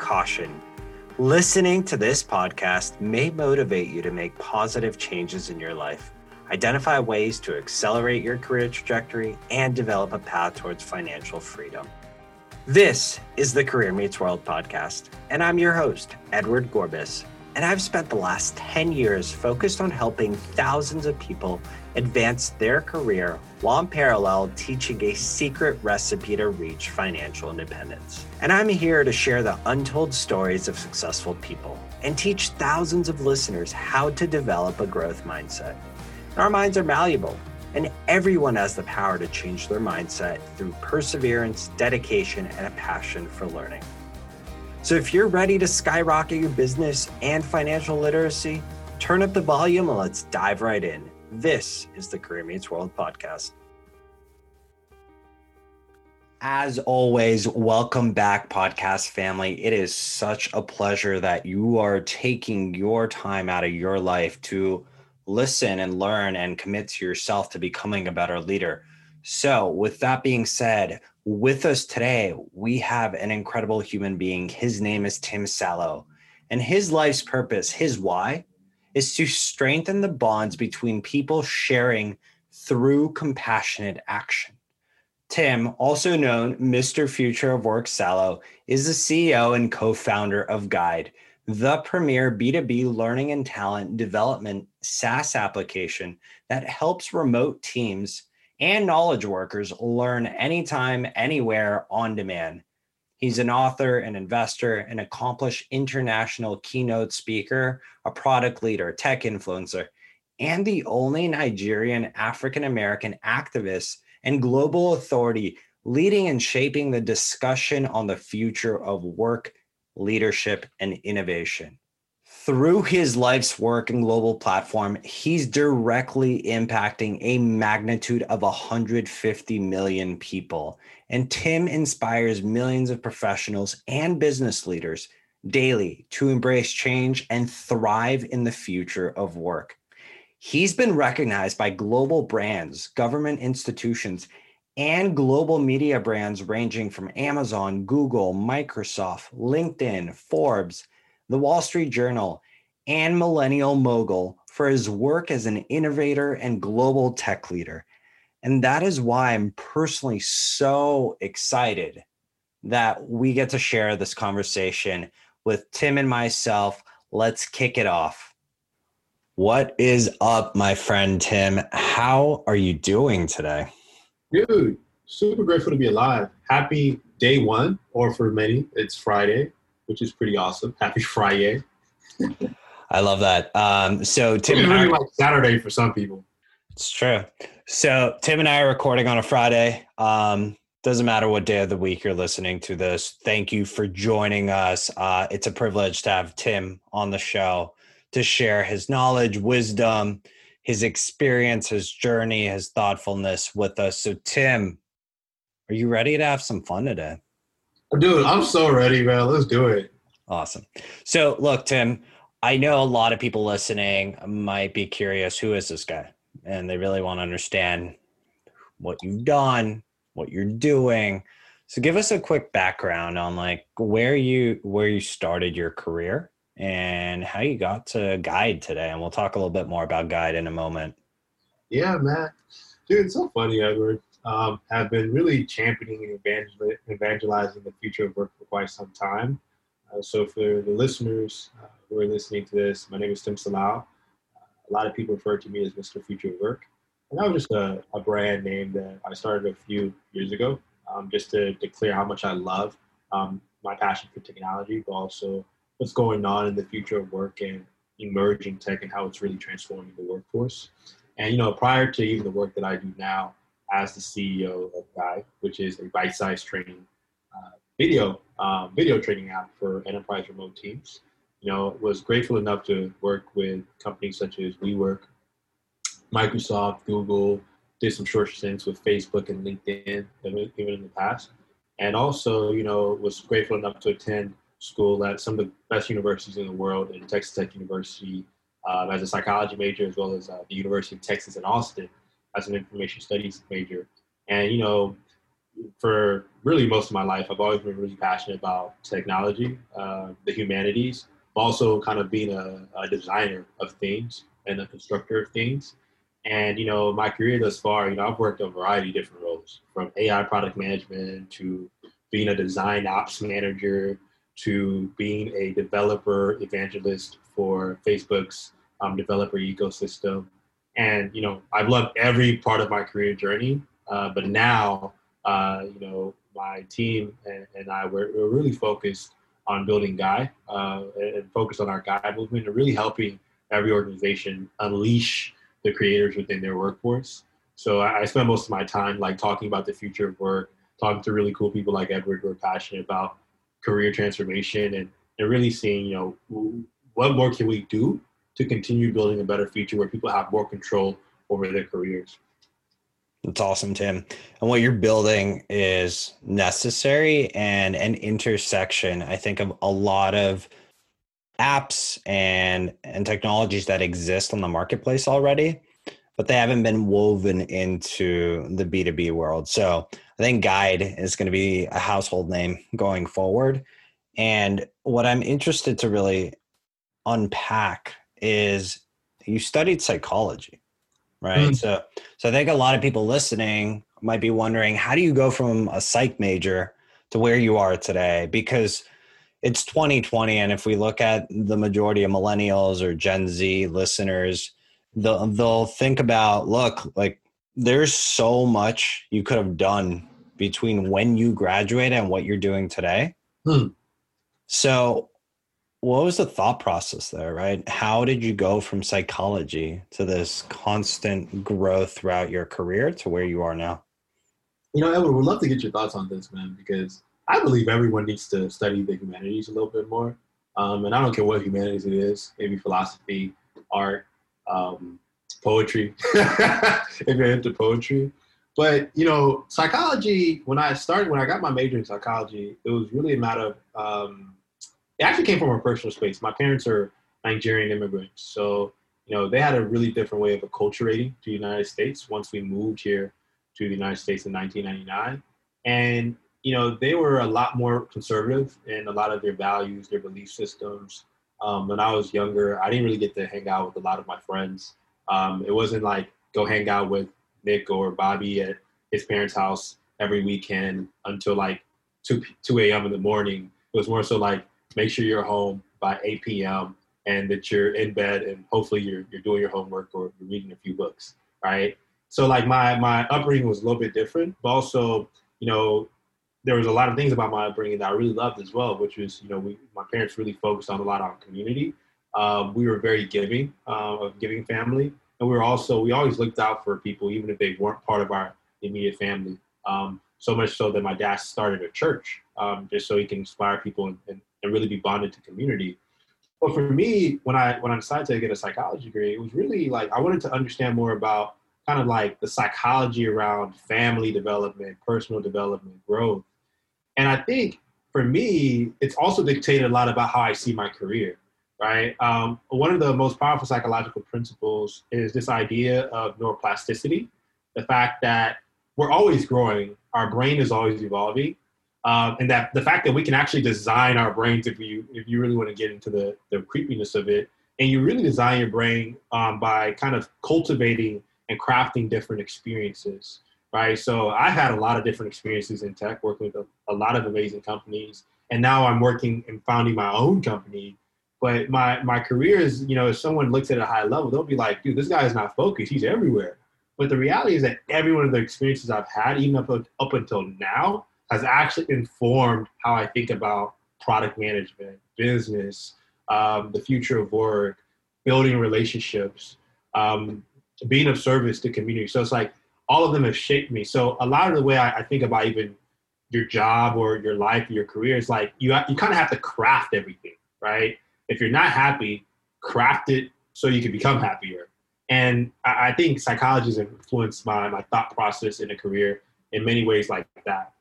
caution. Listening to this podcast may motivate you to make positive changes in your life, identify ways to accelerate your career trajectory, and develop a path towards financial freedom. This is the Career Meets World podcast, and I'm your host, Edward Gorbis. And I've spent the last 10 years focused on helping thousands of people advance their career while in parallel teaching a secret recipe to reach financial independence. And I'm here to share the untold stories of successful people and teach thousands of listeners how to develop a growth mindset. Our minds are malleable, and everyone has the power to change their mindset through perseverance, dedication, and a passion for learning. So if you're ready to skyrocket your business and financial literacy, turn up the volume and let's dive right in. This is the Career Meets World podcast. As always, welcome back, podcast family. It is such a pleasure that you are taking your time out of your life to listen and learn and commit to yourself to becoming a better leader. So, with that being said, with us today, we have an incredible human being. His name is Tim Salau. And his life's purpose, his why, is to strengthen the bonds between people sharing through compassionate action. Tim, also known Mr. Future of Work Salau, is the CEO and co founder of Guide, the premier B2B learning and talent development SaaS application that helps remote teams and knowledge workers learn anytime, anywhere on demand. He's an author, an investor, an accomplished international keynote speaker, a product leader, tech influencer, and the only Nigerian African American activist and global authority leading and shaping the discussion on the future of work, leadership, and innovation through his life's work and global platform, he's directly impacting a magnitude of 150 million people. And Tim inspires millions of professionals and business leaders daily to embrace change and thrive in the future of work. He's been recognized by global brands, government institutions, and global media brands ranging from Amazon, Google, Microsoft, LinkedIn, Forbes, the Wall Street Journal, and Millennial Mogul for his work as an innovator and global tech leader. And that is why I'm personally so excited that we get to share this conversation with Tim and myself. Let's kick it off. What is up, my friend Tim? How are you doing today? Dude, super grateful to be alive. Happy day one, or for many, it's Friday which is pretty awesome. Happy Friday. I love that. Um, so Tim and I, like Saturday for some people. It's true. So Tim and I are recording on a Friday. Um, doesn't matter what day of the week you're listening to this. Thank you for joining us. Uh, it's a privilege to have Tim on the show to share his knowledge, wisdom, his experience, his journey, his thoughtfulness with us. So, Tim, are you ready to have some fun today? Dude, I'm so ready, man. Let's do it. Awesome. So, look, Tim, I know a lot of people listening might be curious who is this guy? And they really want to understand what you've done, what you're doing. So give us a quick background on like where you where you started your career and how you got to guide today and we'll talk a little bit more about guide in a moment. Yeah, man. Dude, it's so funny, Edward um, have been really championing and evangel- evangelizing the future of work for quite some time. Uh, so for the listeners uh, who are listening to this, my name is Tim Salau. Uh, a lot of people refer to me as Mr. Future of Work. And that was just a, a brand name that I started a few years ago, um, just to declare how much I love um, my passion for technology, but also what's going on in the future of work and emerging tech and how it's really transforming the workforce. And you know, prior to even the work that I do now, as the CEO of Guide, which is a bite-sized training uh, video um, video training app for enterprise remote teams. You know, was grateful enough to work with companies such as WeWork, Microsoft, Google, did some short stints with Facebook and LinkedIn, even in the past. And also, you know, was grateful enough to attend school at some of the best universities in the world, in Texas Tech University, uh, as a psychology major, as well as uh, the University of Texas in Austin, as an information studies major. And, you know, for really most of my life, I've always been really passionate about technology, uh, the humanities, but also kind of being a, a, designer of things and a constructor of things. And you know, my career thus far, you know, I've worked a variety of different roles, from AI product management to being a design ops manager to being a developer evangelist for Facebook's um, developer ecosystem. And you know, I've loved every part of my career journey. Uh, but now, uh, you know, my team and, and I we're, we're, really focused on building Guide uh, and focused on our Guide movement and really helping every organization unleash the creators within their workforce. So I, I spend most of my time like talking about the future of work, talking to really cool people like Edward who are passionate about career transformation and, and really seeing, you know, what more can we do to continue building a better future where people have more control over their careers. That's awesome, Tim. And what you're building is necessary and an intersection, I think, of a lot of apps and and technologies that exist on the marketplace already, but they haven't been woven into the B2B world. So I think Guide is going to be a household name going forward. And what I'm interested to really unpack is you studied psychology right? Mm. So, so I think a lot of people listening might be wondering, how do you go from a psych major to where you are today? Because it's 2020, and if we look at the majority of millennials or Gen Z listeners, they'll, they'll think about, look, like there's so much you could have done between when you graduated and what you're doing today. Hmm. So what was the thought process there right? How did you go from psychology to this constant growth throughout your career to where you are now? You know edward would love to get your thoughts on this man because i believe everyone needs to study the humanities a little bit more. Um, and i don't care what humanities it is maybe philosophy art um, poetry if you're into poetry. But you know psychology when i started when i got my major in psychology it was really a matter of um, it actually came from a personal space. My parents are Nigerian immigrants, so you know they had a really different way of acculturating to the United States once we moved here to the United States in 1999, and you know they were a lot more conservative in a lot of their values, their belief systems. Um, when I was younger, I didn't really get to hang out with a lot of my friends. Um, it wasn't like go hang out with Nick or Bobby at his parents' house every weekend until like 2, 2 a.m. in the morning. It was more so like make sure you're home by 8 p.m. and that you're in bed and hopefully you're, you're doing your homework or you're reading a few books, right? So like my, my upbringing was a little bit different, but also, you know, there was a lot of things about my upbringing that I really loved as well, which was, you know, we, my parents really focused on a lot on community. Um, we were very giving, uh, of giving family. And we were also, we always looked out for people, even if they weren't part of our immediate family. Um, so much so that my dad started a church um, just so he can inspire people and, and, and really be bonded to community. But for me, when I when I decided to get a psychology degree, it was really like I wanted to understand more about kind of like the psychology around family development, personal development, growth. And I think for me, it's also dictated a lot about how I see my career, right? Um, one of the most powerful psychological principles is this idea of neuroplasticity, the fact that we're always growing, our brain is always evolving, um, and that the fact that we can actually design our brains if you if you really want to get into the the creepiness of it. And you really design your brain um, by kind of cultivating and crafting different experiences right? So i've had a lot of different experiences in tech working with a, a lot of amazing companies. And now i'm working and founding my own company. But my my career is you know if someone looks at a high level they'll be like dude this guy is not focused. He's everywhere. But the reality is that every one of the experiences i've had even up, up until now has actually informed how I think about product management, business, um, the future of work, building relationships, um, being of service to community. So it's like all of them have shaped me. So a lot of the way I, I think about even your job or your life, your career is like you you kind of have to craft everything, right? If you're not happy, craft it so you can become happier. And I, I think psychology has influenced my my thought process in a career in many ways like that.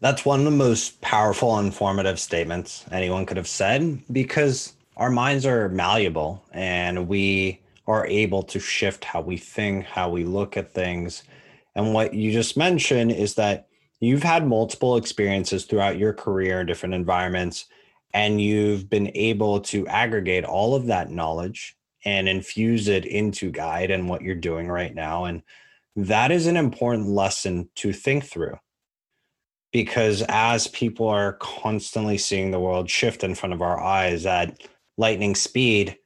That's one of the most powerful, informative statements anyone could have said because our minds are malleable and we are able to shift how we think, how we look at things. And what you just mentioned is that you've had multiple experiences throughout your career in different environments, and you've been able to aggregate all of that knowledge and infuse it into guide and what you're doing right now. And that is an important lesson to think through because as people are constantly seeing the world shift in front of our eyes at lightning speed,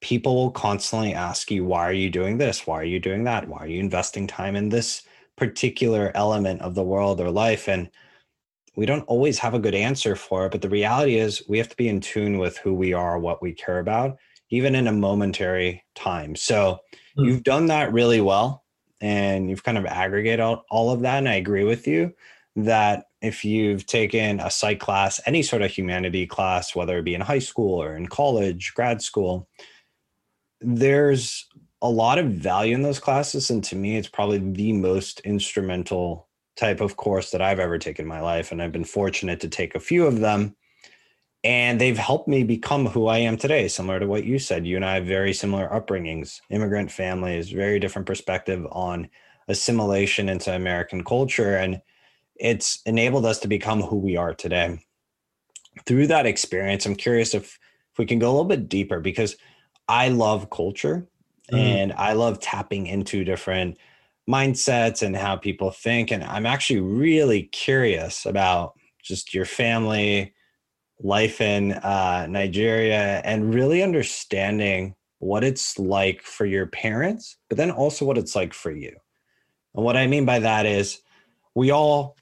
people will constantly ask you, why are you doing this? Why are you doing that? Why are you investing time in this particular element of the world or life? And we don't always have a good answer for it. But the reality is, we have to be in tune with who we are, what we care about, even in a momentary time. So mm-hmm. you've done that really well. And you've kind of aggregated all, all of that. And I agree with you that if you've taken a psych class, any sort of humanity class, whether it be in high school or in college, grad school, there's a lot of value in those classes. And to me, it's probably the most instrumental type of course that I've ever taken in my life. And I've been fortunate to take a few of them. And they've helped me become who I am today, similar to what you said. You and I have very similar upbringings, immigrant families, very different perspective on assimilation into American culture. And it's enabled us to become who we are today. Through that experience, I'm curious if, if we can go a little bit deeper because I love culture mm-hmm. and I love tapping into different mindsets and how people think. And I'm actually really curious about just your family, life in uh, Nigeria, and really understanding what it's like for your parents, but then also what it's like for you. And what I mean by that is we all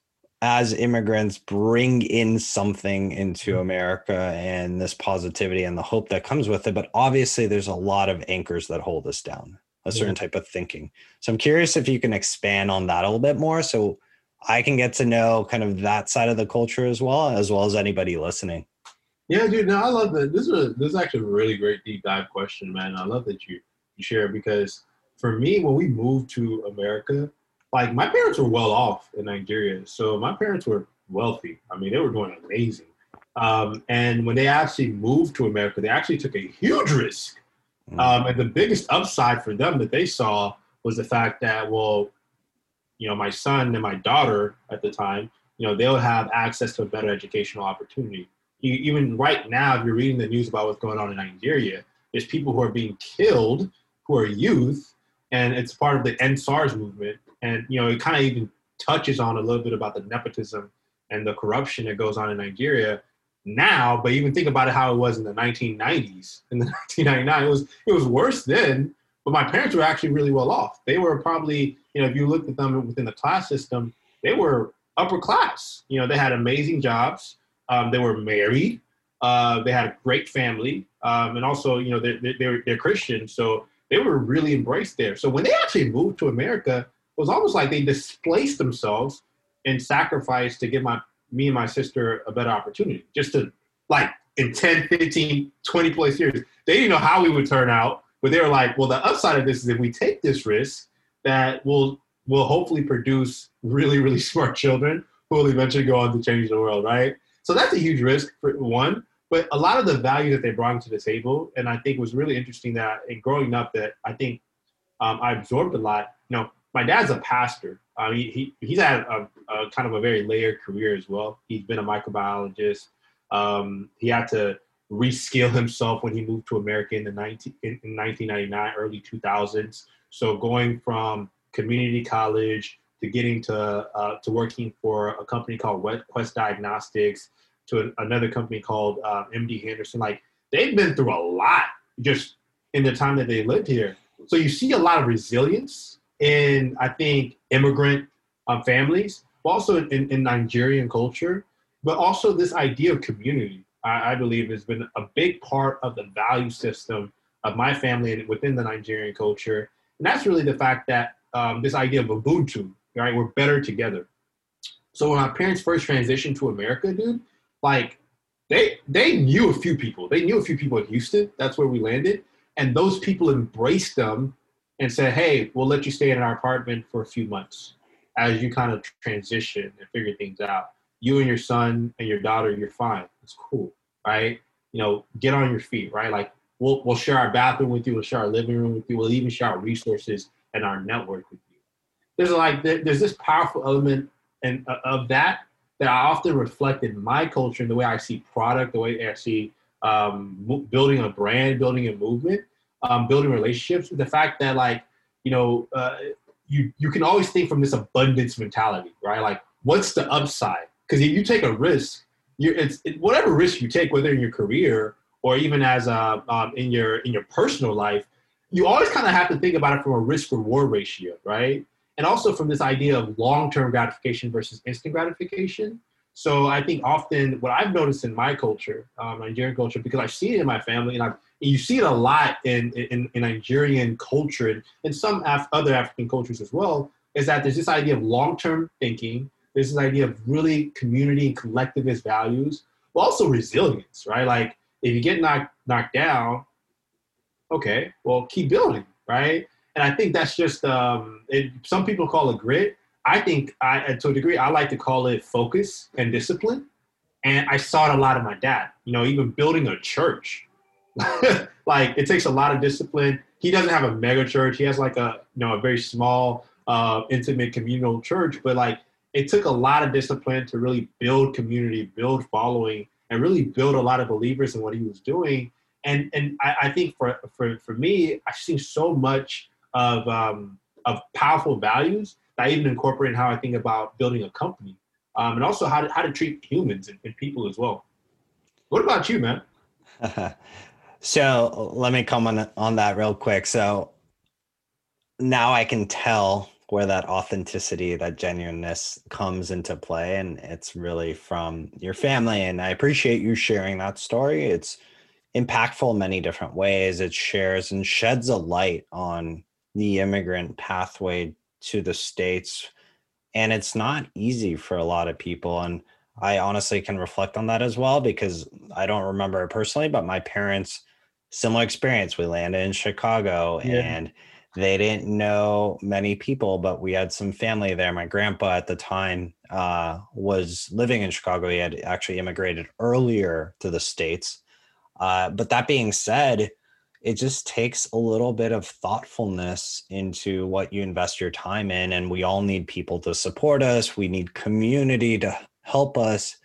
as immigrants bring in something into mm-hmm. America and this positivity and the hope that comes with it. But obviously, there's a lot of anchors that hold us down, a certain yeah. type of thinking. So I'm curious if you can expand on that a little bit more so I can get to know kind of that side of the culture as well, as well as anybody listening. Yeah, dude. No, I love that. This is a, this is actually a really great deep dive question, man. I love that you you share because for me, when we moved to America, like my parents were well off in Nigeria, so my parents were wealthy. I mean, they were doing amazing. Um, and when they actually moved to America, they actually took a huge risk. Mm. Um, and the biggest upside for them that they saw was the fact that, well, you know, my son and my daughter at the time, you know, they'll have access to a better educational opportunity. You, even right now, if you're reading the news about what's going on in Nigeria, there's people who are being killed who are youth, and it's part of the EndSARS movement and you know it kind of even touches on a little bit about the nepotism and the corruption that goes on in Nigeria now. But even think about it how it was in the 1990s. In the 1999, it was it was worse then. But my parents were actually really well off. They were probably you know if you looked at them within the class system, they were upper class. You know they had amazing jobs. Um, they were married. Uh, they had a great family, um, and also you know they're, they're, they're Christian, so they were really embraced there. So when they actually moved to America, was almost like they displaced themselves and sacrificed to give my me and my sister a better opportunity. Just to like in 10 15 20 plus years they didn't know how we would turn out but they were like well the upside of this is if we take this risk that will will hopefully produce really really smart children who will eventually go on to change the world right? So that's a huge risk for one but a lot of the value that they brought to the table and i think was really interesting that in growing up that i think um, i absorbed a lot. You know my dad's a pastor. Uh, he, he he's had a, a, kind of a very layered career as well. He's been a microbiologist. Um, he had to reskill himself when he moved to America in the 19, in, in 1999, early 2000s. So going from community college to getting to uh, to working for a company called Quest Diagnostics to another company called uh, MD Anderson, like they've been through a lot just in the time that they lived here. So you see a lot of resilience in I think immigrant um, families, but also in, in Nigerian culture, but also this idea of community. I, I, believe has been a big part of the value system of my family and within the Nigerian culture, and that's really the fact that um, this idea of Ubuntu, right? We're better together. So when my parents first transitioned to America, dude, like they they knew a few people. They knew a few people in Houston. That's where we landed, and those people embraced them and said, hey, we'll let you stay in our apartment for a few months as you kind of transition and figure things out. You and your son and your daughter, you're fine. It's cool, right? You know, get on your feet, right? Like we'll we'll share our bathroom with you, we'll share our living room with you, we'll even share our resources and our network with you. there's like there's this powerful element and uh, of that that I often reflect in my culture and the way I see product, the way I see um, building a brand, building a movement, um, building relationships. The fact that like you know uh, you you can always think from this abundance mentality, right? Like what's the upside? Because if you take a risk, you it's it, whatever risk you take, whether in your career or even as a, um, in your in your personal life, you always kind of have to think about it from a risk reward ratio, right? And also from this idea of long term gratification versus instant gratification. So I think often what I've noticed in my culture, um, Nigerian culture, because I see it in my family, and, i and you see it a lot in, in, in Nigerian culture and, and some Af- other African cultures as well, is that there's this idea of long term thinking. There's this idea of really community and collectivist values, but also resilience, right? Like if you get knocked knocked down, okay, well keep building, right? And I think that's just um, it, some people call it grit. I think I, to a degree, I like to call it focus and discipline. And I saw it a lot of my dad. You know, even building a church, like it takes a lot of discipline. He doesn't have a mega church. He has like a you know a very small, uh, intimate communal church. But like it took a lot of discipline to really build community, build following, and really build a lot of believers in what he was doing. And and I, I think for for for me, I've seen so much of um, of powerful values that I even incorporate in how I think about building a company, um, and also how to, how to treat humans and, and people as well. What about you, man? so let me comment on that real quick. So now I can tell where that authenticity, that genuineness comes into play. And it's really from your family. And I appreciate you sharing that story. It's impactful in many different ways. It shares and sheds a light on the immigrant pathway to the States. And it's not easy for a lot of people. And I honestly can reflect on that as well because I don't remember it personally, but my parents, similar experience. We landed in Chicago yeah. and they didn't know many people, but we had some family there. My grandpa at the time uh, was living in Chicago. He had actually immigrated earlier to the States. Uh, but that being said, it just takes a little bit of thoughtfulness into what you invest your time in. And we all need people to support us, we need community to help us.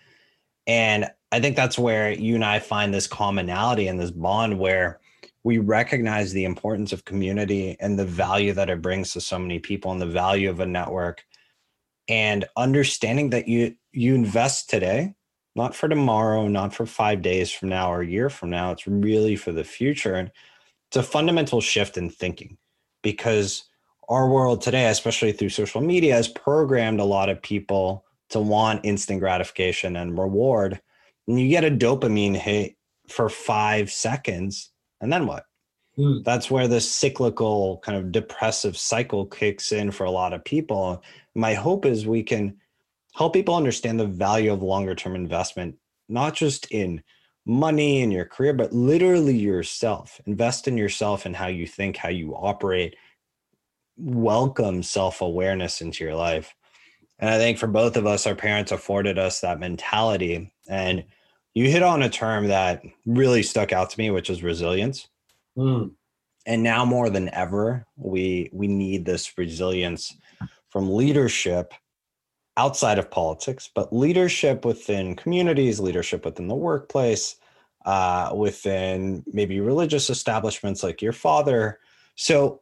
And I think that's where you and I find this commonality and this bond where we recognize the importance of community and the value that it brings to so many people and the value of a network and understanding that you you invest today not for tomorrow not for 5 days from now or a year from now it's really for the future and it's a fundamental shift in thinking because our world today especially through social media has programmed a lot of people to want instant gratification and reward and you get a dopamine hit for 5 seconds and then what? Mm. That's where the cyclical kind of depressive cycle kicks in for a lot of people. My hope is we can help people understand the value of longer term investment, not just in money and your career, but literally yourself. Invest in yourself and how you think, how you operate. Welcome self awareness into your life. And I think for both of us, our parents afforded us that mentality. And you hit on a term that really stuck out to me, which is resilience. Mm. And now more than ever, we we need this resilience from leadership outside of politics, but leadership within communities, leadership within the workplace, uh, within maybe religious establishments like your father. So,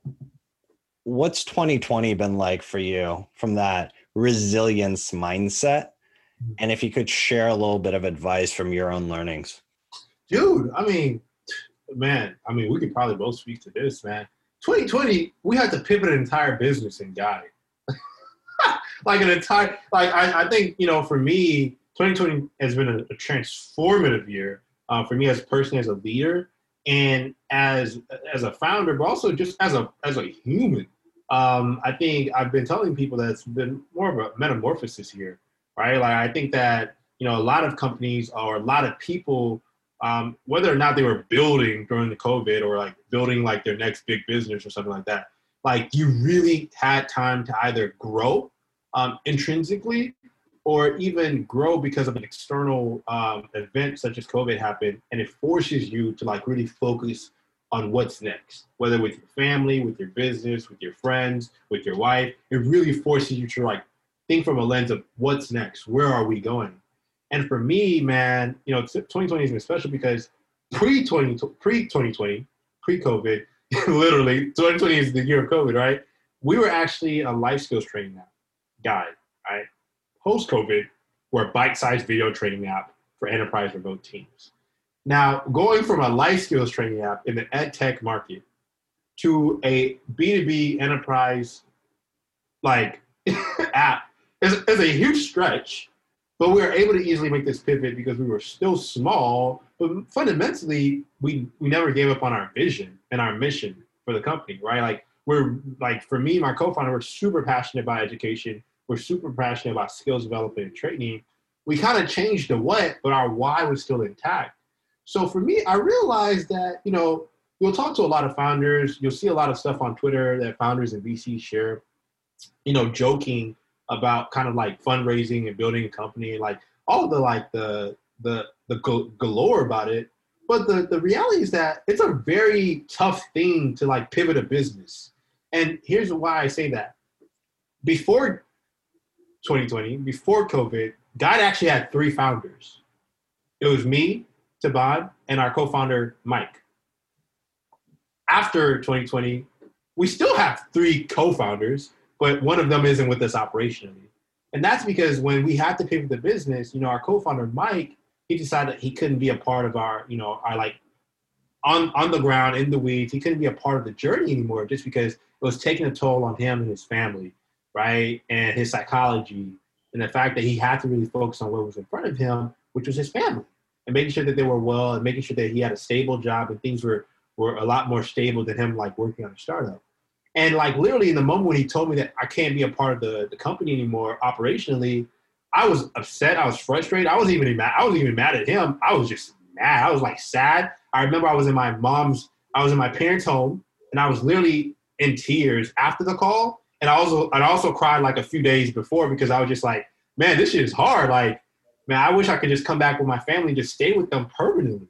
what's 2020 been like for you from that resilience mindset and if you could share a little bit of advice from your own learnings. Dude, I mean, man, I mean, we could probably both speak to this, man. 2020, we had to pivot an entire business and guide. like an entire, like I, I think, you know, for me, 2020 has been a, a transformative year uh, for me as a person as a leader and as as a founder, but also just as a as a human. Um, I think I've been telling people that it's been more of a metamorphosis here right? Like I think that you know a lot of companies or a lot of people, um, whether or not they were building during the COVID or like building like their next big business or something like that, like you really had time to either grow um, intrinsically or even grow because of an external um, event such as COVID happened, and it forces you to like really focus on what's next, whether with your family, with your business, with your friends, with your wife. It really forces you to like think from a lens of what's next, where are we going? And for me, man, you know, 2020 is special because pre 20 pre 2020, pre COVID, literally 2020 is the year of COVID, right? We were actually a life skills training app guide, right? Post COVID, we're a bite-sized video training app for enterprise remote teams. Now, going from a life skills training app in the ed tech market to a B2B enterprise like app is, is a huge stretch, but we were able to easily make this pivot because we were still small, but fundamentally we we never gave up on our vision and our mission for the company, right? Like we're like for me, my co-founder, we're super passionate about education. We're super passionate about skills development and training. We kind of changed the what, but our why was still intact. So for me, I realized that, you know, you'll talk to a lot of founders, you'll see a lot of stuff on Twitter that founders and VCs share, you know, joking about kind of like fundraising and building a company, like all the like the the the galore about it. But the the reality is that it's a very tough thing to like pivot a business. And here's why I say that. Before 2020, before COVID, Guide actually had three founders. It was me, Taban, and our co-founder Mike. After 2020, we still have three co-founders, but one of them isn't with us operationally. And that's because when we had to pivot the business, you know, our co-founder Mike, he decided he couldn't be a part of our, you know, our like on on the ground in the weeds. He couldn't be a part of the journey anymore just because it was taking a toll on him and his family, right? And his psychology and the fact that he had to really focus on what was in front of him, which was his family, and making sure that they were well and making sure that he had a stable job and things were were a lot more stable than him like working on a startup. And like literally in the moment when he told me that I can't be a part of the, the company anymore operationally, I was upset. I was frustrated. I wasn't even mad. I wasn't even mad at him. I was just mad. I was like sad. I remember I was in my mom's, I was in my parents' home, and I was literally in tears after the call. And I also, I also cried like a few days before because I was just like, man, this shit is hard. Like, man, I wish I could just come back with my family and just stay with them permanently.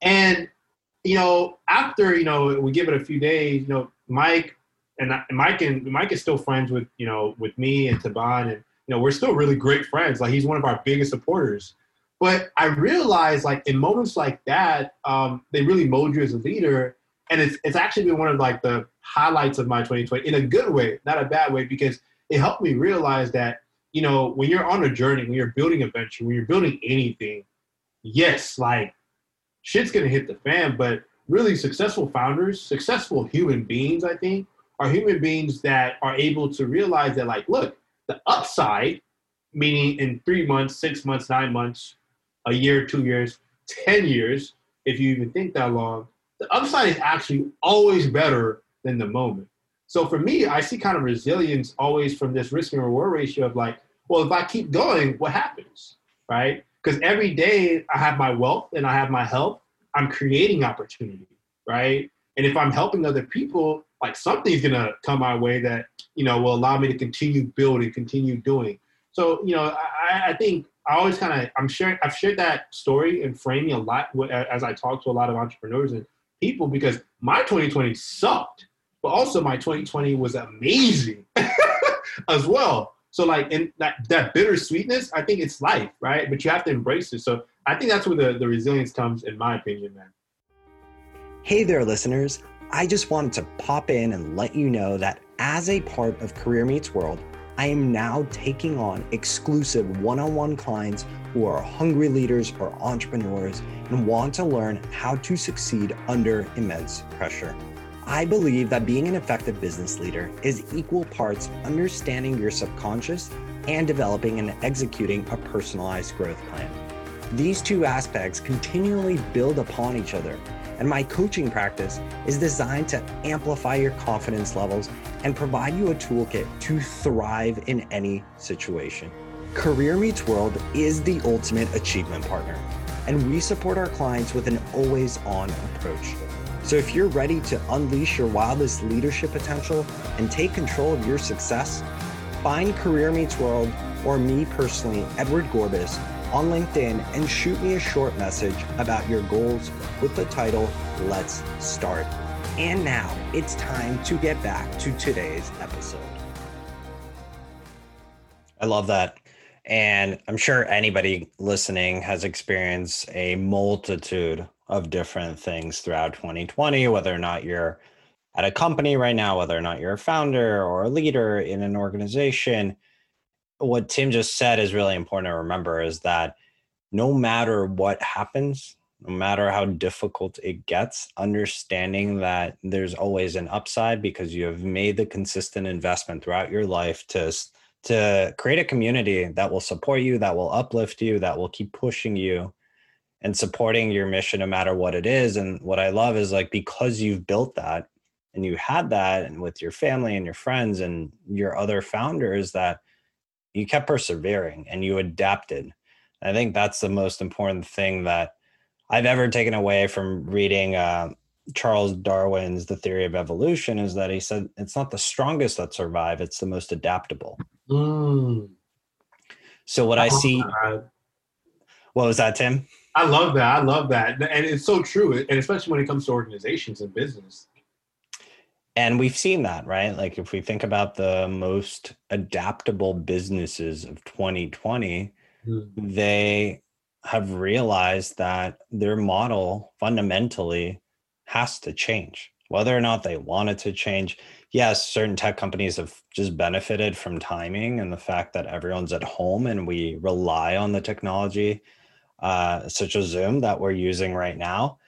And you know, after you know, we give it a few days. You know, Mike and, Mike and Mike is still friends with you know with me and Taban, and you know, we're still really great friends. Like, he's one of our biggest supporters. But I realized, like, in moments like that, um, they really mold you as a leader. And it's, it's actually been one of like the highlights of my 2020 in a good way, not a bad way, because it helped me realize that, you know, when you're on a journey, when you're building a venture, when you're building anything, yes, like shit's gonna hit the fan, but really successful founders, successful human beings, I think, are human beings that are able to realize that, like, look, the upside, meaning in three months, six months, nine months, a year, two years, 10 years, if you even think that long, the upside is actually always better than the moment. So for me, I see kind of resilience always from this risk and reward ratio of like, well, if I keep going, what happens? Right? Because every day I have my wealth and I have my health, I'm creating opportunity, right? And if I'm helping other people, like something's gonna come my way that you know will allow me to continue building, continue doing. So you know, I, I think I always kind of I'm sharing I've shared that story and framing a lot as I talk to a lot of entrepreneurs and people because my 2020 sucked, but also my 2020 was amazing as well. So like in that that bittersweetness, I think it's life, right? But you have to embrace it. So I think that's where the, the resilience comes, in my opinion, man. Hey there, listeners. I just wanted to pop in and let you know that as a part of Career Meets World, I am now taking on exclusive one on one clients who are hungry leaders or entrepreneurs and want to learn how to succeed under immense pressure. I believe that being an effective business leader is equal parts understanding your subconscious and developing and executing a personalized growth plan. These two aspects continually build upon each other and my coaching practice is designed to amplify your confidence levels and provide you a toolkit to thrive in any situation. Career Meets World is the ultimate achievement partner, and we support our clients with an always on approach. So if you're ready to unleash your wildest leadership potential and take control of your success, find Career Meets World or me personally, Edward Gorbis, on LinkedIn and shoot me a short message about your goals with the title Let's Start. And now it's time to get back to today's episode. I love that. And I'm sure anybody listening has experienced a multitude of different things throughout 2020, whether or not you're at a company right now, whether or not you're a founder or a leader in an organization. What Tim just said is really important to remember is that no matter what happens, no matter how difficult it gets, understanding that there's always an upside because you have made the consistent investment throughout your life to to create a community that will support you, that will uplift you, that will keep pushing you and supporting your mission no matter what it is. And what I love is like because you've built that and you had that and with your family and your friends and your other founders that you kept persevering and you adapted. I think that's the most important thing that I've ever taken away from reading uh, Charles Darwin's The Theory of Evolution is that he said it's not the strongest that survive, it's the most adaptable. Mm. So what I, see what was that, Tim? I love that. I love that. And it's so true. And especially when it comes to organizations and business. And we've seen that, right? Like if we think about the most adaptable businesses of 2020, mm. they have realized that their model fundamentally has to change, whether or not they want it to change. Yes, certain tech companies have just benefited from timing and the fact that everyone's at home and we rely on the technology, uh, such as Zoom that we're using right now.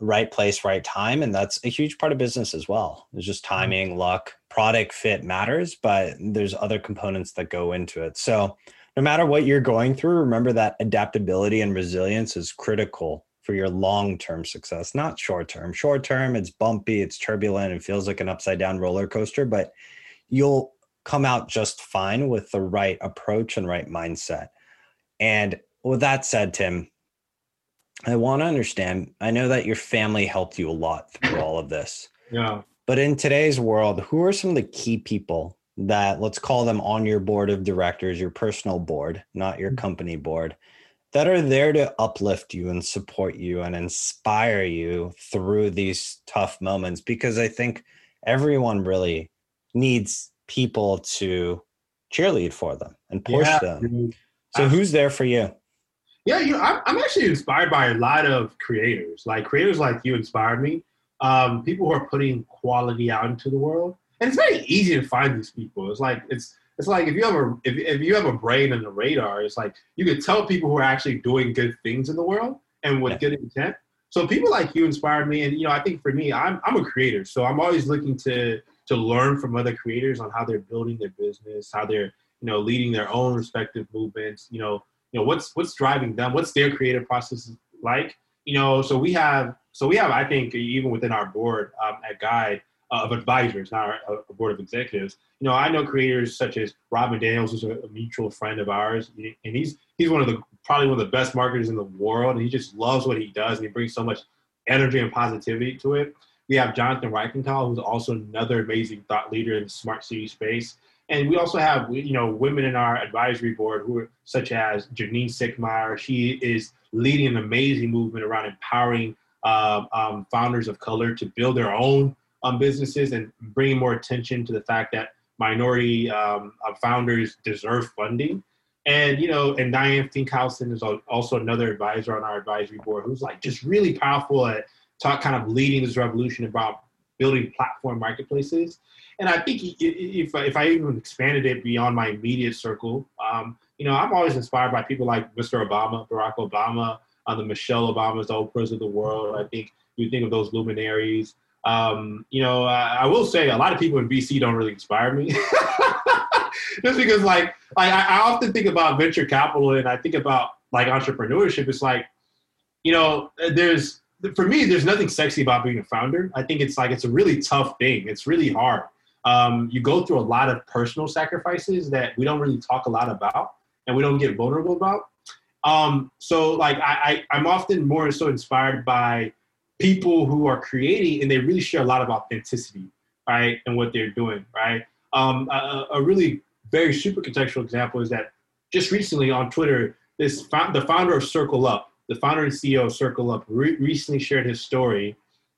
Right place, right time. And that's a huge part of business as well. It's just mm-hmm. timing, luck, product fit matters, but there's other components that go into it. So, no matter what you're going through, remember that adaptability and resilience is critical for your long term success, not short term. Short term, it's bumpy, it's turbulent, it feels like an upside down roller coaster, but you'll come out just fine with the right approach and right mindset. And with that said, Tim, I want to understand. I know that your family helped you a lot through all of this. Yeah. But in today's world, who are some of the key people that let's call them on your board of directors, your personal board, not your mm-hmm. company board, that are there to uplift you and support you and inspire you through these tough moments because I think everyone really needs people to cheerlead for them and push yeah, them. So who's there for you? Yeah, you know, I'm, actually inspired by a lot of creators. Like creators like you inspired me. Um, people who are putting quality out into the world, and it's very easy to find these people. It's like it's it's like if you have a if, if you have a brain and a radar, it's like you can tell people who are actually doing good things in the world and with yeah. good intent. So people like you inspire me, and you know, I think for me, I'm I'm a creator, so I'm always looking to to learn from other creators on how they're building their business, how they're you know leading their own respective movements. You know, you know what's what's driving them, what's their creative process like. You know, so we have so we have I think even within our board um, at Guide, uh, of advisors, not a, a, board of executives. You know, I know creators such as Robin Daniels, who's a, a, mutual friend of ours, and he's he's one of the probably one of the best marketers in the world, and he just loves what he does, and he brings so much energy and positivity to it. We have Jonathan Reichental, who's also another amazing thought leader in the smart city space. And we also have, you know, women in our advisory board who are such as Janine Sickmeyer. She is leading an amazing movement around empowering um, um, founders of color to build their own um, businesses and bringing more attention to the fact that minority um, uh, founders deserve funding. And you know, and Diane Finkhausen is also another advisor on our advisory board who's like just really powerful at talk, kind of leading this revolution about building platform marketplaces. And I think if if I even expanded it beyond my immediate circle, um, you know, I'm always inspired by people like Mr. Obama, Barack Obama, uh, the Michelle Obamas, the Oprahs of the world. I think you think of those luminaries. Um, you know, I, I, will say a lot of people in VC don't really inspire me. Just because, like, I, I often think about venture capital and I think about like entrepreneurship. It's like, you know, there's for me, there's nothing sexy about being a founder. I think it's like it's a really tough thing. It's really hard. Um, you go through a lot of personal sacrifices that we don't really talk a lot about and we don't get vulnerable about. Um, so like I, I, I'm often more so inspired by people who are creating and they really share a lot of authenticity, right, and what they're doing, right. Um, a, a, really very super contextual example is that just recently on Twitter, this the founder of CircleUp, the founder and CEO of CircleUp, re- recently shared his story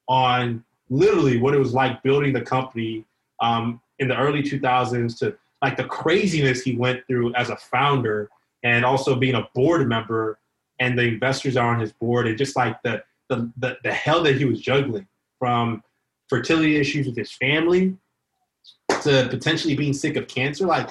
on literally what it was like building the company um, in the early 2000s to like the craziness he went through as a founder and also being a board member and the investors are on his board and just like the the, the, the hell that he was juggling from fertility issues with his family to potentially being sick of cancer. Like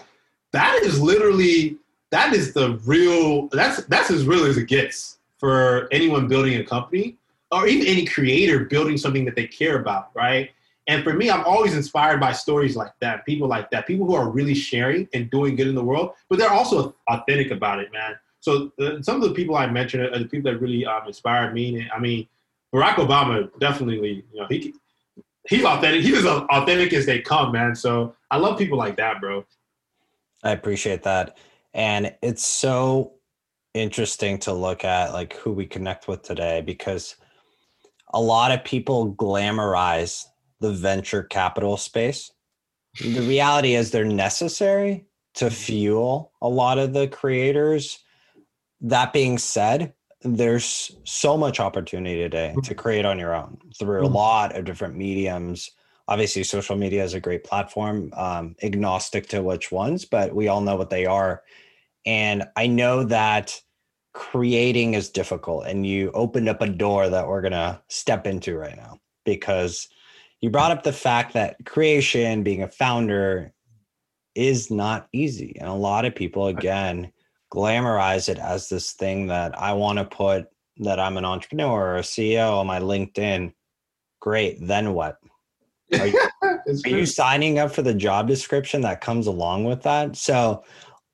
that is literally that is the real that's that's as real as it gets for anyone building a company or even any creator building something that they care about right? And for me i'm always inspired by stories like that people like that people who are really sharing and doing good in the world but they're also authentic about it man. So uh, some of the people i mentioned are the people that really um, inspired me i mean barack obama definitely you know he he's authentic he's as authentic as they come man. So i love people like that bro. I appreciate that. And it's so interesting to look at like who we connect with today because a lot of people glamorize the venture capital space. The reality is they're necessary to fuel a lot of the creators. That being said, there's so much opportunity today to create on your own through a mm-hmm. lot of different mediums. Obviously, social media is a great platform, um, agnostic to which ones, but we all know what they are. And I know that creating is difficult, and you opened up a door that we're going to step into right now because you brought up the fact that creation, being a founder, is not easy. And a lot of people, again, glamorize it as this thing that I want to put that I'm an entrepreneur or a CEO on my LinkedIn. Great. Then what? Are you, are you signing up for the job description that comes along with that? So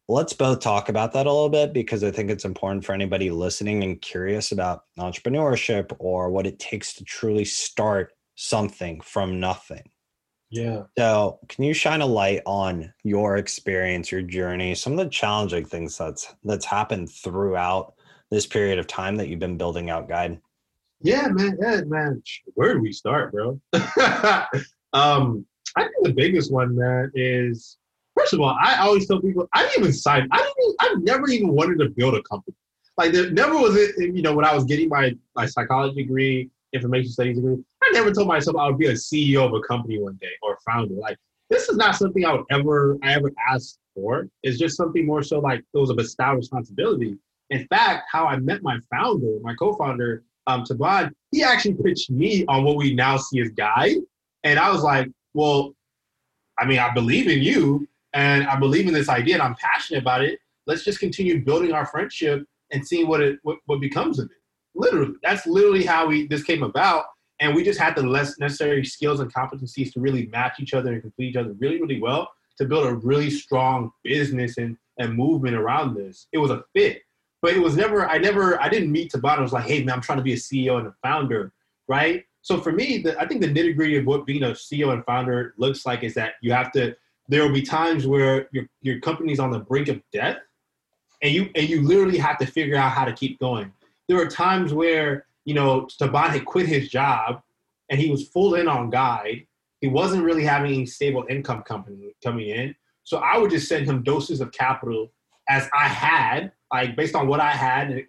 let's both talk about that a little bit because I think it's important for anybody listening and curious about entrepreneurship or what it takes to truly start something from nothing. Yeah. So, can you shine a light on your experience, your journey, some of the challenging things that's that's happened throughout this period of time that you've been building out Guide? Yeah, man. Yeah, man. Where do we start, bro? um, I think the biggest one, man, is first of all, I always tell people I didn't even sign. I didn't. Even, I never even wanted to build a company. Like, there never was it. You know, when I was getting my my psychology degree, information studies degree, I never told myself I would be a CEO of a company one day or founder. Like this is not something I would ever I ever ask for. It's just something more so like it was a bestowed responsibility. In fact, how I met my founder, my co-founder, um, Taban, he actually pitched me on what we now see as Guide. And I was like, well, I mean, I believe in you and I believe in this idea and I'm passionate about it. Let's just continue building our friendship and seeing what it what, what becomes of it. Literally, that's literally how we this came about and we just had the less necessary skills and competencies to really match each other and complete each other really, really well to build a really strong business and, and movement around this. It was a fit. But it was never, I never, I didn't meet Tabata. I was like, hey man, I'm trying to be a CEO and a founder, right? So for me, the, I think the nitty gritty of what being a CEO and founder looks like is that you have to, there will be times where your, your company's on the brink of death and you, and you literally have to figure out how to keep going. There are times where you know, Taban had quit his job and he was full in on guide. He wasn't really having any stable income company coming in. So I would just send him doses of capital as I had, like based on what I had,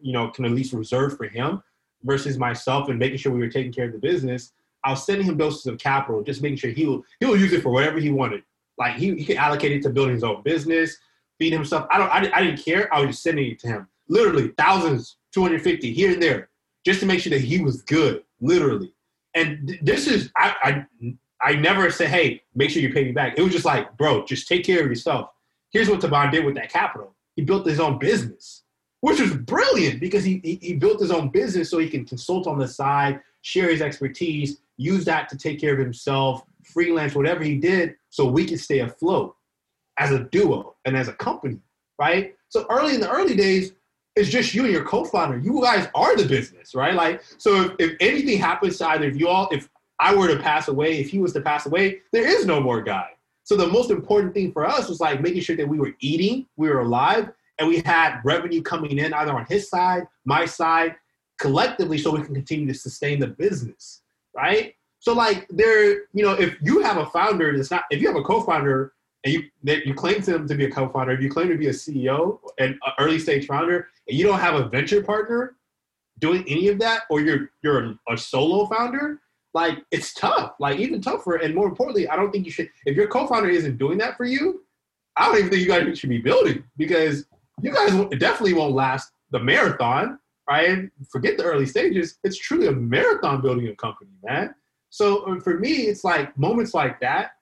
you know, can at least reserve for him versus myself and making sure we were taking care of the business. I was sending him doses of capital, just making sure he will he will use it for whatever he wanted. Like he, he could allocate it to building his own business, feed himself. I don't I, I didn't care. I was just sending it to him. Literally thousands, 250 here and there just to make sure that he was good, literally. And this is I I I never said, hey, make sure you pay me back. It was just like, bro, just take care of yourself. Here's what Taban did with that capital. He built his own business, which was brilliant because he, he, he built his own business so he can consult on the side, share his expertise, use that to take care of himself, freelance, whatever he did, so we can stay afloat as a duo and as a company, right? So early in the early days, it's just you and your co-founder. You guys are the business, right? Like, so if, if anything happens to either of you all, if I were to pass away, if he was to pass away, there is no more guy. So the most important thing for us was like making sure that we were eating, we were alive, and we had revenue coming in either on his side, my side, collectively, so we can continue to sustain the business, right? So like there, you know, if you have a founder that's not, if you have a co-founder and you you claim to them to be a co-founder, if you claim to be a CEO and an early stage founder, and you don't have a venture partner doing any of that, or you're you're a solo founder, like it's tough, like even tougher. And more importantly, I don't think you should. If your co-founder isn't doing that for you, I don't even think you guys should be building because you guys definitely won't last the marathon, right? Forget the early stages. It's truly a marathon building a company, man. So uh, for me, it's like moments like that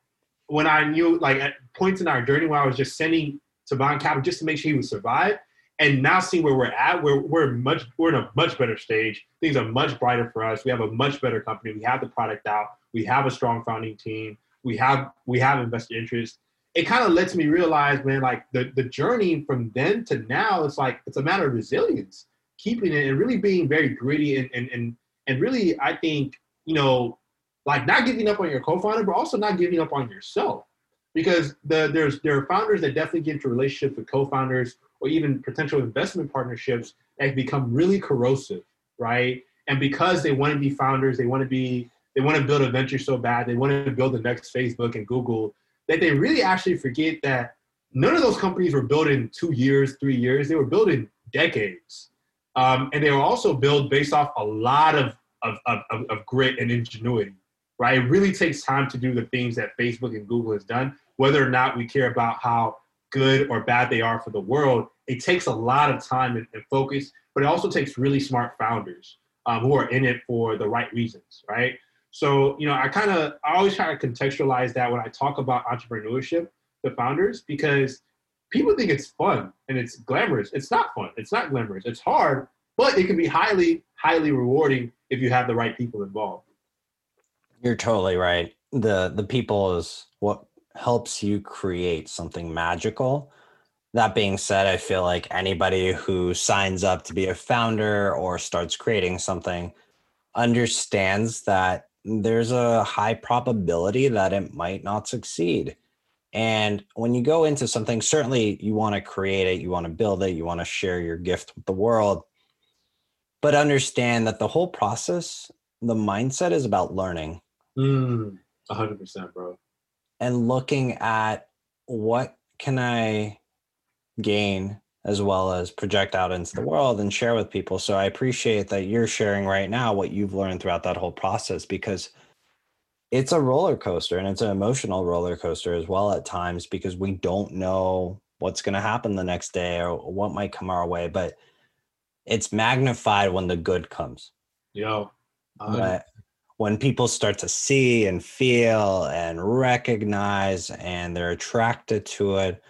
when I knew, like at points in our journey where I was just sending Taban Capital just to make sure he would survive. And now seeing where we're at, we're, we're much we're in a much better stage. Things are much brighter for us. We have a much better company. We have the product out. We have a strong founding team. We have we have investor interest. It kind of lets me realize, man, like the, the journey from then to now, it's like it's a matter of resilience, keeping it and really being very gritty and and and, and really, I think, you know, like not giving up on your co-founder, but also not giving up on yourself. Because the, there's there are founders that definitely get into relationships with co-founders or even potential investment partnerships that become really corrosive, right? And because they want to be founders, they want to be they want to build a venture so bad, they want to build the next Facebook and Google, that they really actually forget that none of those companies were built in two years, three years. They were built in decades. Um, and they were also built based off a lot of, of, of, of grit and ingenuity right? It really takes time to do the things that Facebook and Google has done, whether or not we care about how good or bad they are for the world. It takes a lot of time and, and focus, but it also takes really smart founders um, who are in it for the right reasons, right? So, you know, I kind of, I always try to contextualize that when I talk about entrepreneurship the founders because people think it's fun and it's glamorous. It's not fun. It's not glamorous. It's hard, but it can be highly, highly rewarding if you have the right people involved. You're totally right. The the people is what helps you create something magical. That being said, I feel like anybody who signs up to be a founder or starts creating something understands that there's a high probability that it might not succeed. And when you go into something, certainly you want to create it, you want to build it, you want to share your gift with the world. But understand that the whole process, the mindset is about learning. Mm, 100%, bro. And looking at what can I gain as well as project out into the world and share with people. So I appreciate that you're sharing right now what you've learned throughout that whole process because it's a roller coaster and it's an emotional roller coaster as well at times because we don't know what's going to happen the next day or what might come our way but it's magnified when the good comes yo but when people start to see and feel and recognize and they're attracted to it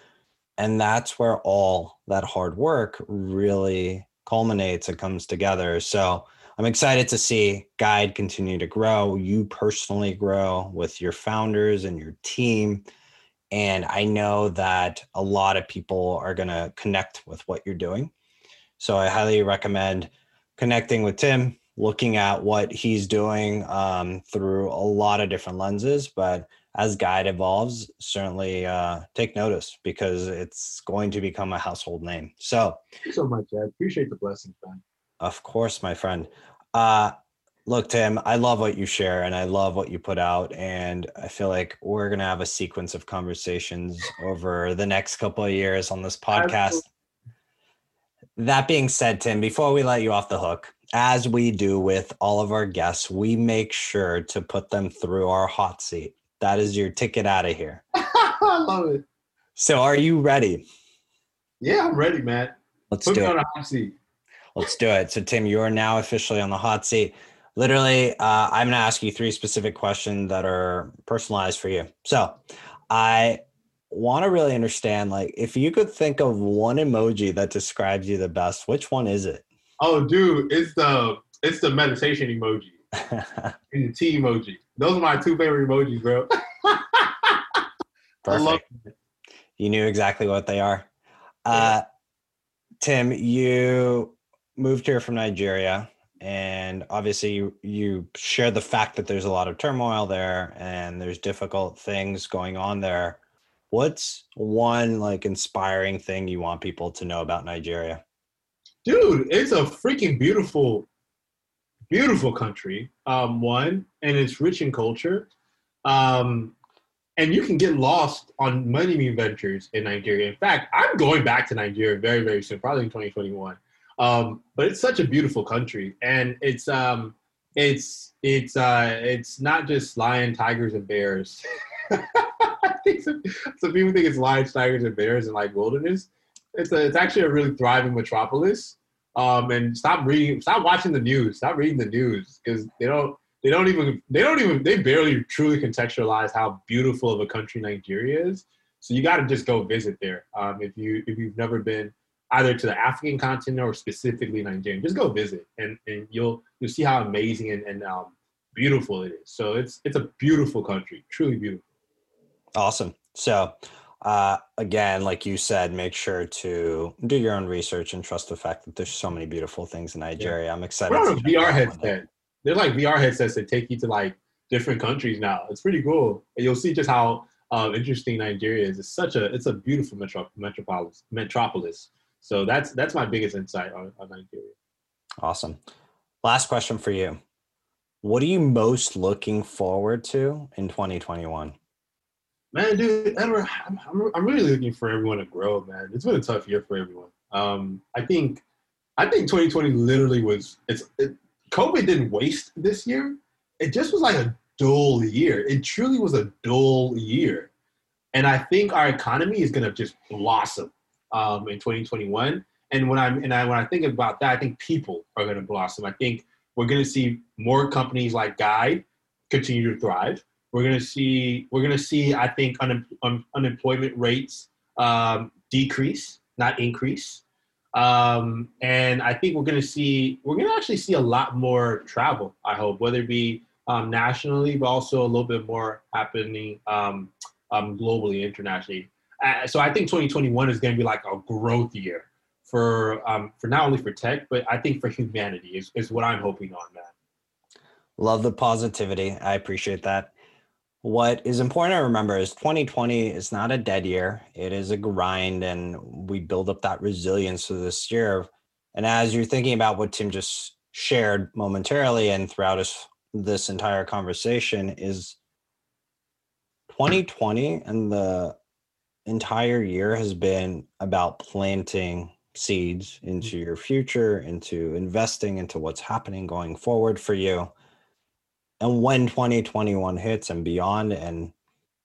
and that's where all that hard work really culminates and comes together. So i'm excited to see guide continue to grow you personally grow with your founders and your team and i know that a lot of people are going to connect with what you're doing. So i highly recommend connecting with tim looking at what he's doing um, through a lot of different lenses. But as Guide evolves, certainly uh, take notice because it's going to become a household name. So, Thank you so much, I appreciate the blessing, man. Of course, my friend. Uh, look, Tim, I love what you share and I love what you put out. And I feel like we're going to have a sequence of conversations over the next couple of years on this podcast. Absolutely. That being said, Tim, before we let you off the hook, as we do with all of our guests, we make sure to put them through our hot seat. That is your ticket out of here. I love it. So, are you ready? Yeah, I'm ready, man. Let's put do it. on a hot seat. Let's do it. So, Tim, you are now officially on the hot seat. Literally, uh, I'm going to ask you three specific questions that are personalized for you. So, I want to really understand like if you could think of one emoji that describes you the best, which one is it? Oh, dude, it's the it's the meditation emoji and the T emoji. Those are my two favorite emojis, bro. Perfect. You knew exactly what they are. Uh, Tim, you moved here from Nigeria, and obviously you, you share the fact that there's a lot of turmoil there and there's difficult things going on there. What's one like inspiring thing you want people to know about Nigeria? Dude, it's a freaking beautiful, beautiful country. Um, one, and it's rich in culture. Um, and you can get lost on many ventures in Nigeria. In fact, I'm going back to Nigeria very, very soon, probably in 2021. Um, but it's such a beautiful country, and it's um, it's it's uh, it's not just lion, tigers, and bears. Some, some people think it's lions, tigers, and bears and like wilderness. It's a, it's actually a really thriving metropolis. Um, and stop reading, stop watching the news, stop reading the news because they don't they don't even they don't even they barely truly contextualize how beautiful of a country Nigeria is. So you got to just go visit there. Um, if you if you've never been either to the African continent or specifically Nigeria, just go visit and, and you'll you'll see how amazing and, and um, beautiful it is. So it's it's a beautiful country, truly beautiful. Awesome. So uh, again, like you said, make sure to do your own research and trust the fact that there's so many beautiful things in Nigeria. Yeah. I'm excited. We're on a VR headset they're like VR headsets that take you to like different countries now. It's pretty cool. And you'll see just how um, interesting Nigeria is. It's such a it's a beautiful metro, metropolis metropolis. So that's that's my biggest insight on, on Nigeria. Awesome. Last question for you. What are you most looking forward to in 2021? Man, dude, I'm, I'm, really looking for everyone to grow, man. It's been a tough year for everyone. Um, I think I think 2020 literally was it's it, COVID didn't waste this year. It just was like a dull year. It truly was a dull year. And I think our economy is to just blossom um, in 2021. And when I'm and I, when I think about that, I think people are to blossom. I think we're to see more companies like Guide continue to thrive. We're to see we're to see I think un, un, unemployment rates um, decrease, not increase. Um, and I think we're to see, we're to actually see a lot more travel, I hope, whether it be um, nationally, but also a little bit more happening um, um globally, internationally. Uh, so I think 2021 is going to be like a growth year for, um, for not only for tech, but I think for humanity is, is what I'm hoping on, man. Love the positivity. I appreciate that. What is important to remember is 2020 is not a dead year. It is a grind, and we build up that resilience through this year. And as you're thinking about what Tim just shared momentarily and throughout this, this entire conversation, is 2020 and the entire year has been about planting seeds into your future, into investing into what's happening going forward for you and when 2021 hits and beyond and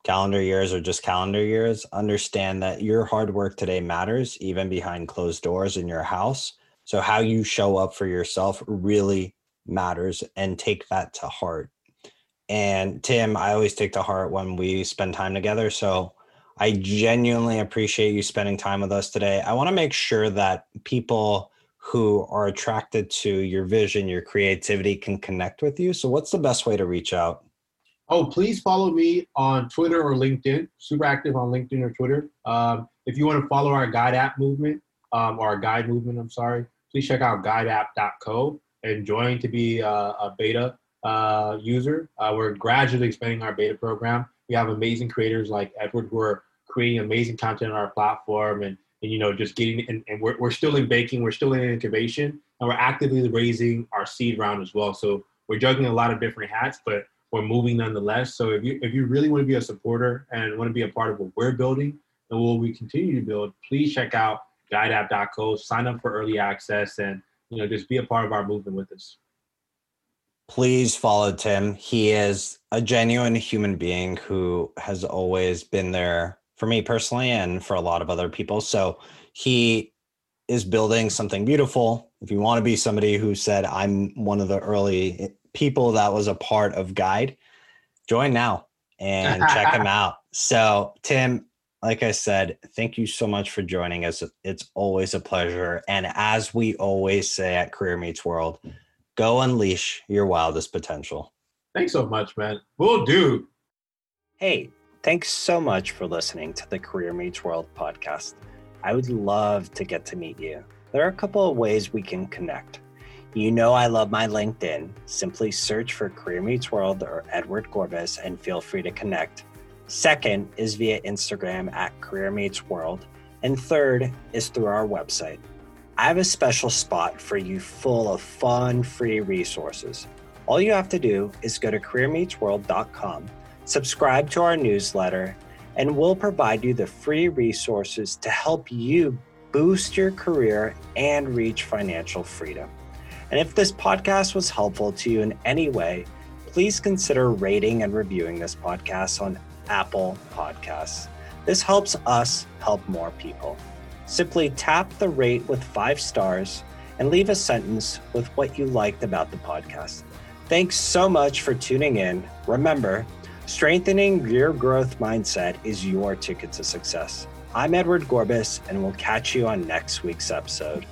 calendar years or just calendar years understand that your hard work today matters even behind closed doors in your house. So how you show up for yourself really matters and take that to heart. And tim i always take to heart when we spend time together. So i genuinely appreciate you spending time with us today. I want to make sure that people who are attracted to your vision, your creativity can connect with you. So, what's the best way to reach out? Oh, please follow me on Twitter or LinkedIn. Super active on LinkedIn or Twitter. Um, if you want to follow our guide app movement, um, or our guide movement, I'm sorry, please check out guideapp.co and join to be a, a beta uh, user. Uh, we're gradually expanding our beta program. We have amazing creators like Edward who are creating amazing content on our platform and and you know just getting and, and we're, we're still in baking we're still in incubation and we're actively raising our seed round as well. So we're juggling a lot of different hats but we're moving nonetheless. So if you if you really want to be a supporter and want to be a part of what we're building and what we continue to build please check out guideapp.co sign up for early access and you know just be a part of our movement with us. Please follow tim. He is a genuine human being who has always been there for me personally and for a lot of other people. So he is building something beautiful. If you want to be somebody who said, I'm one of the early people that was a part of Guide, join now and check him out. So, Tim, like I said, thank you so much for joining us. It's always a pleasure. And as we always say at Career Meets World, go unleash your wildest potential. Thanks so much, man. We'll do. Hey, Thanks so much for listening to the Career Meets World podcast. I would love to get to meet you. There are a couple of ways we can connect. You know, I love my LinkedIn. Simply search for Career Meets World or Edward Gorbis and feel free to connect. Second is via Instagram at Career Meets World. And third is through our website. I have a special spot for you full of fun, free resources. All you have to do is go to careermeetsworld.com subscribe to our newsletter, and we'll provide you the free resources to help you boost your career and reach financial freedom. And if this podcast was helpful to you in any way, please consider rating and reviewing this podcast on Apple Podcasts. This helps us help more people. Simply tap the rate with five stars and leave a sentence with what you liked about the podcast. Thanks so much for tuning in. Remember, strengthening your growth mindset is your ticket to success. I'm Edward Gorbis, and we'll catch you on next week's episode.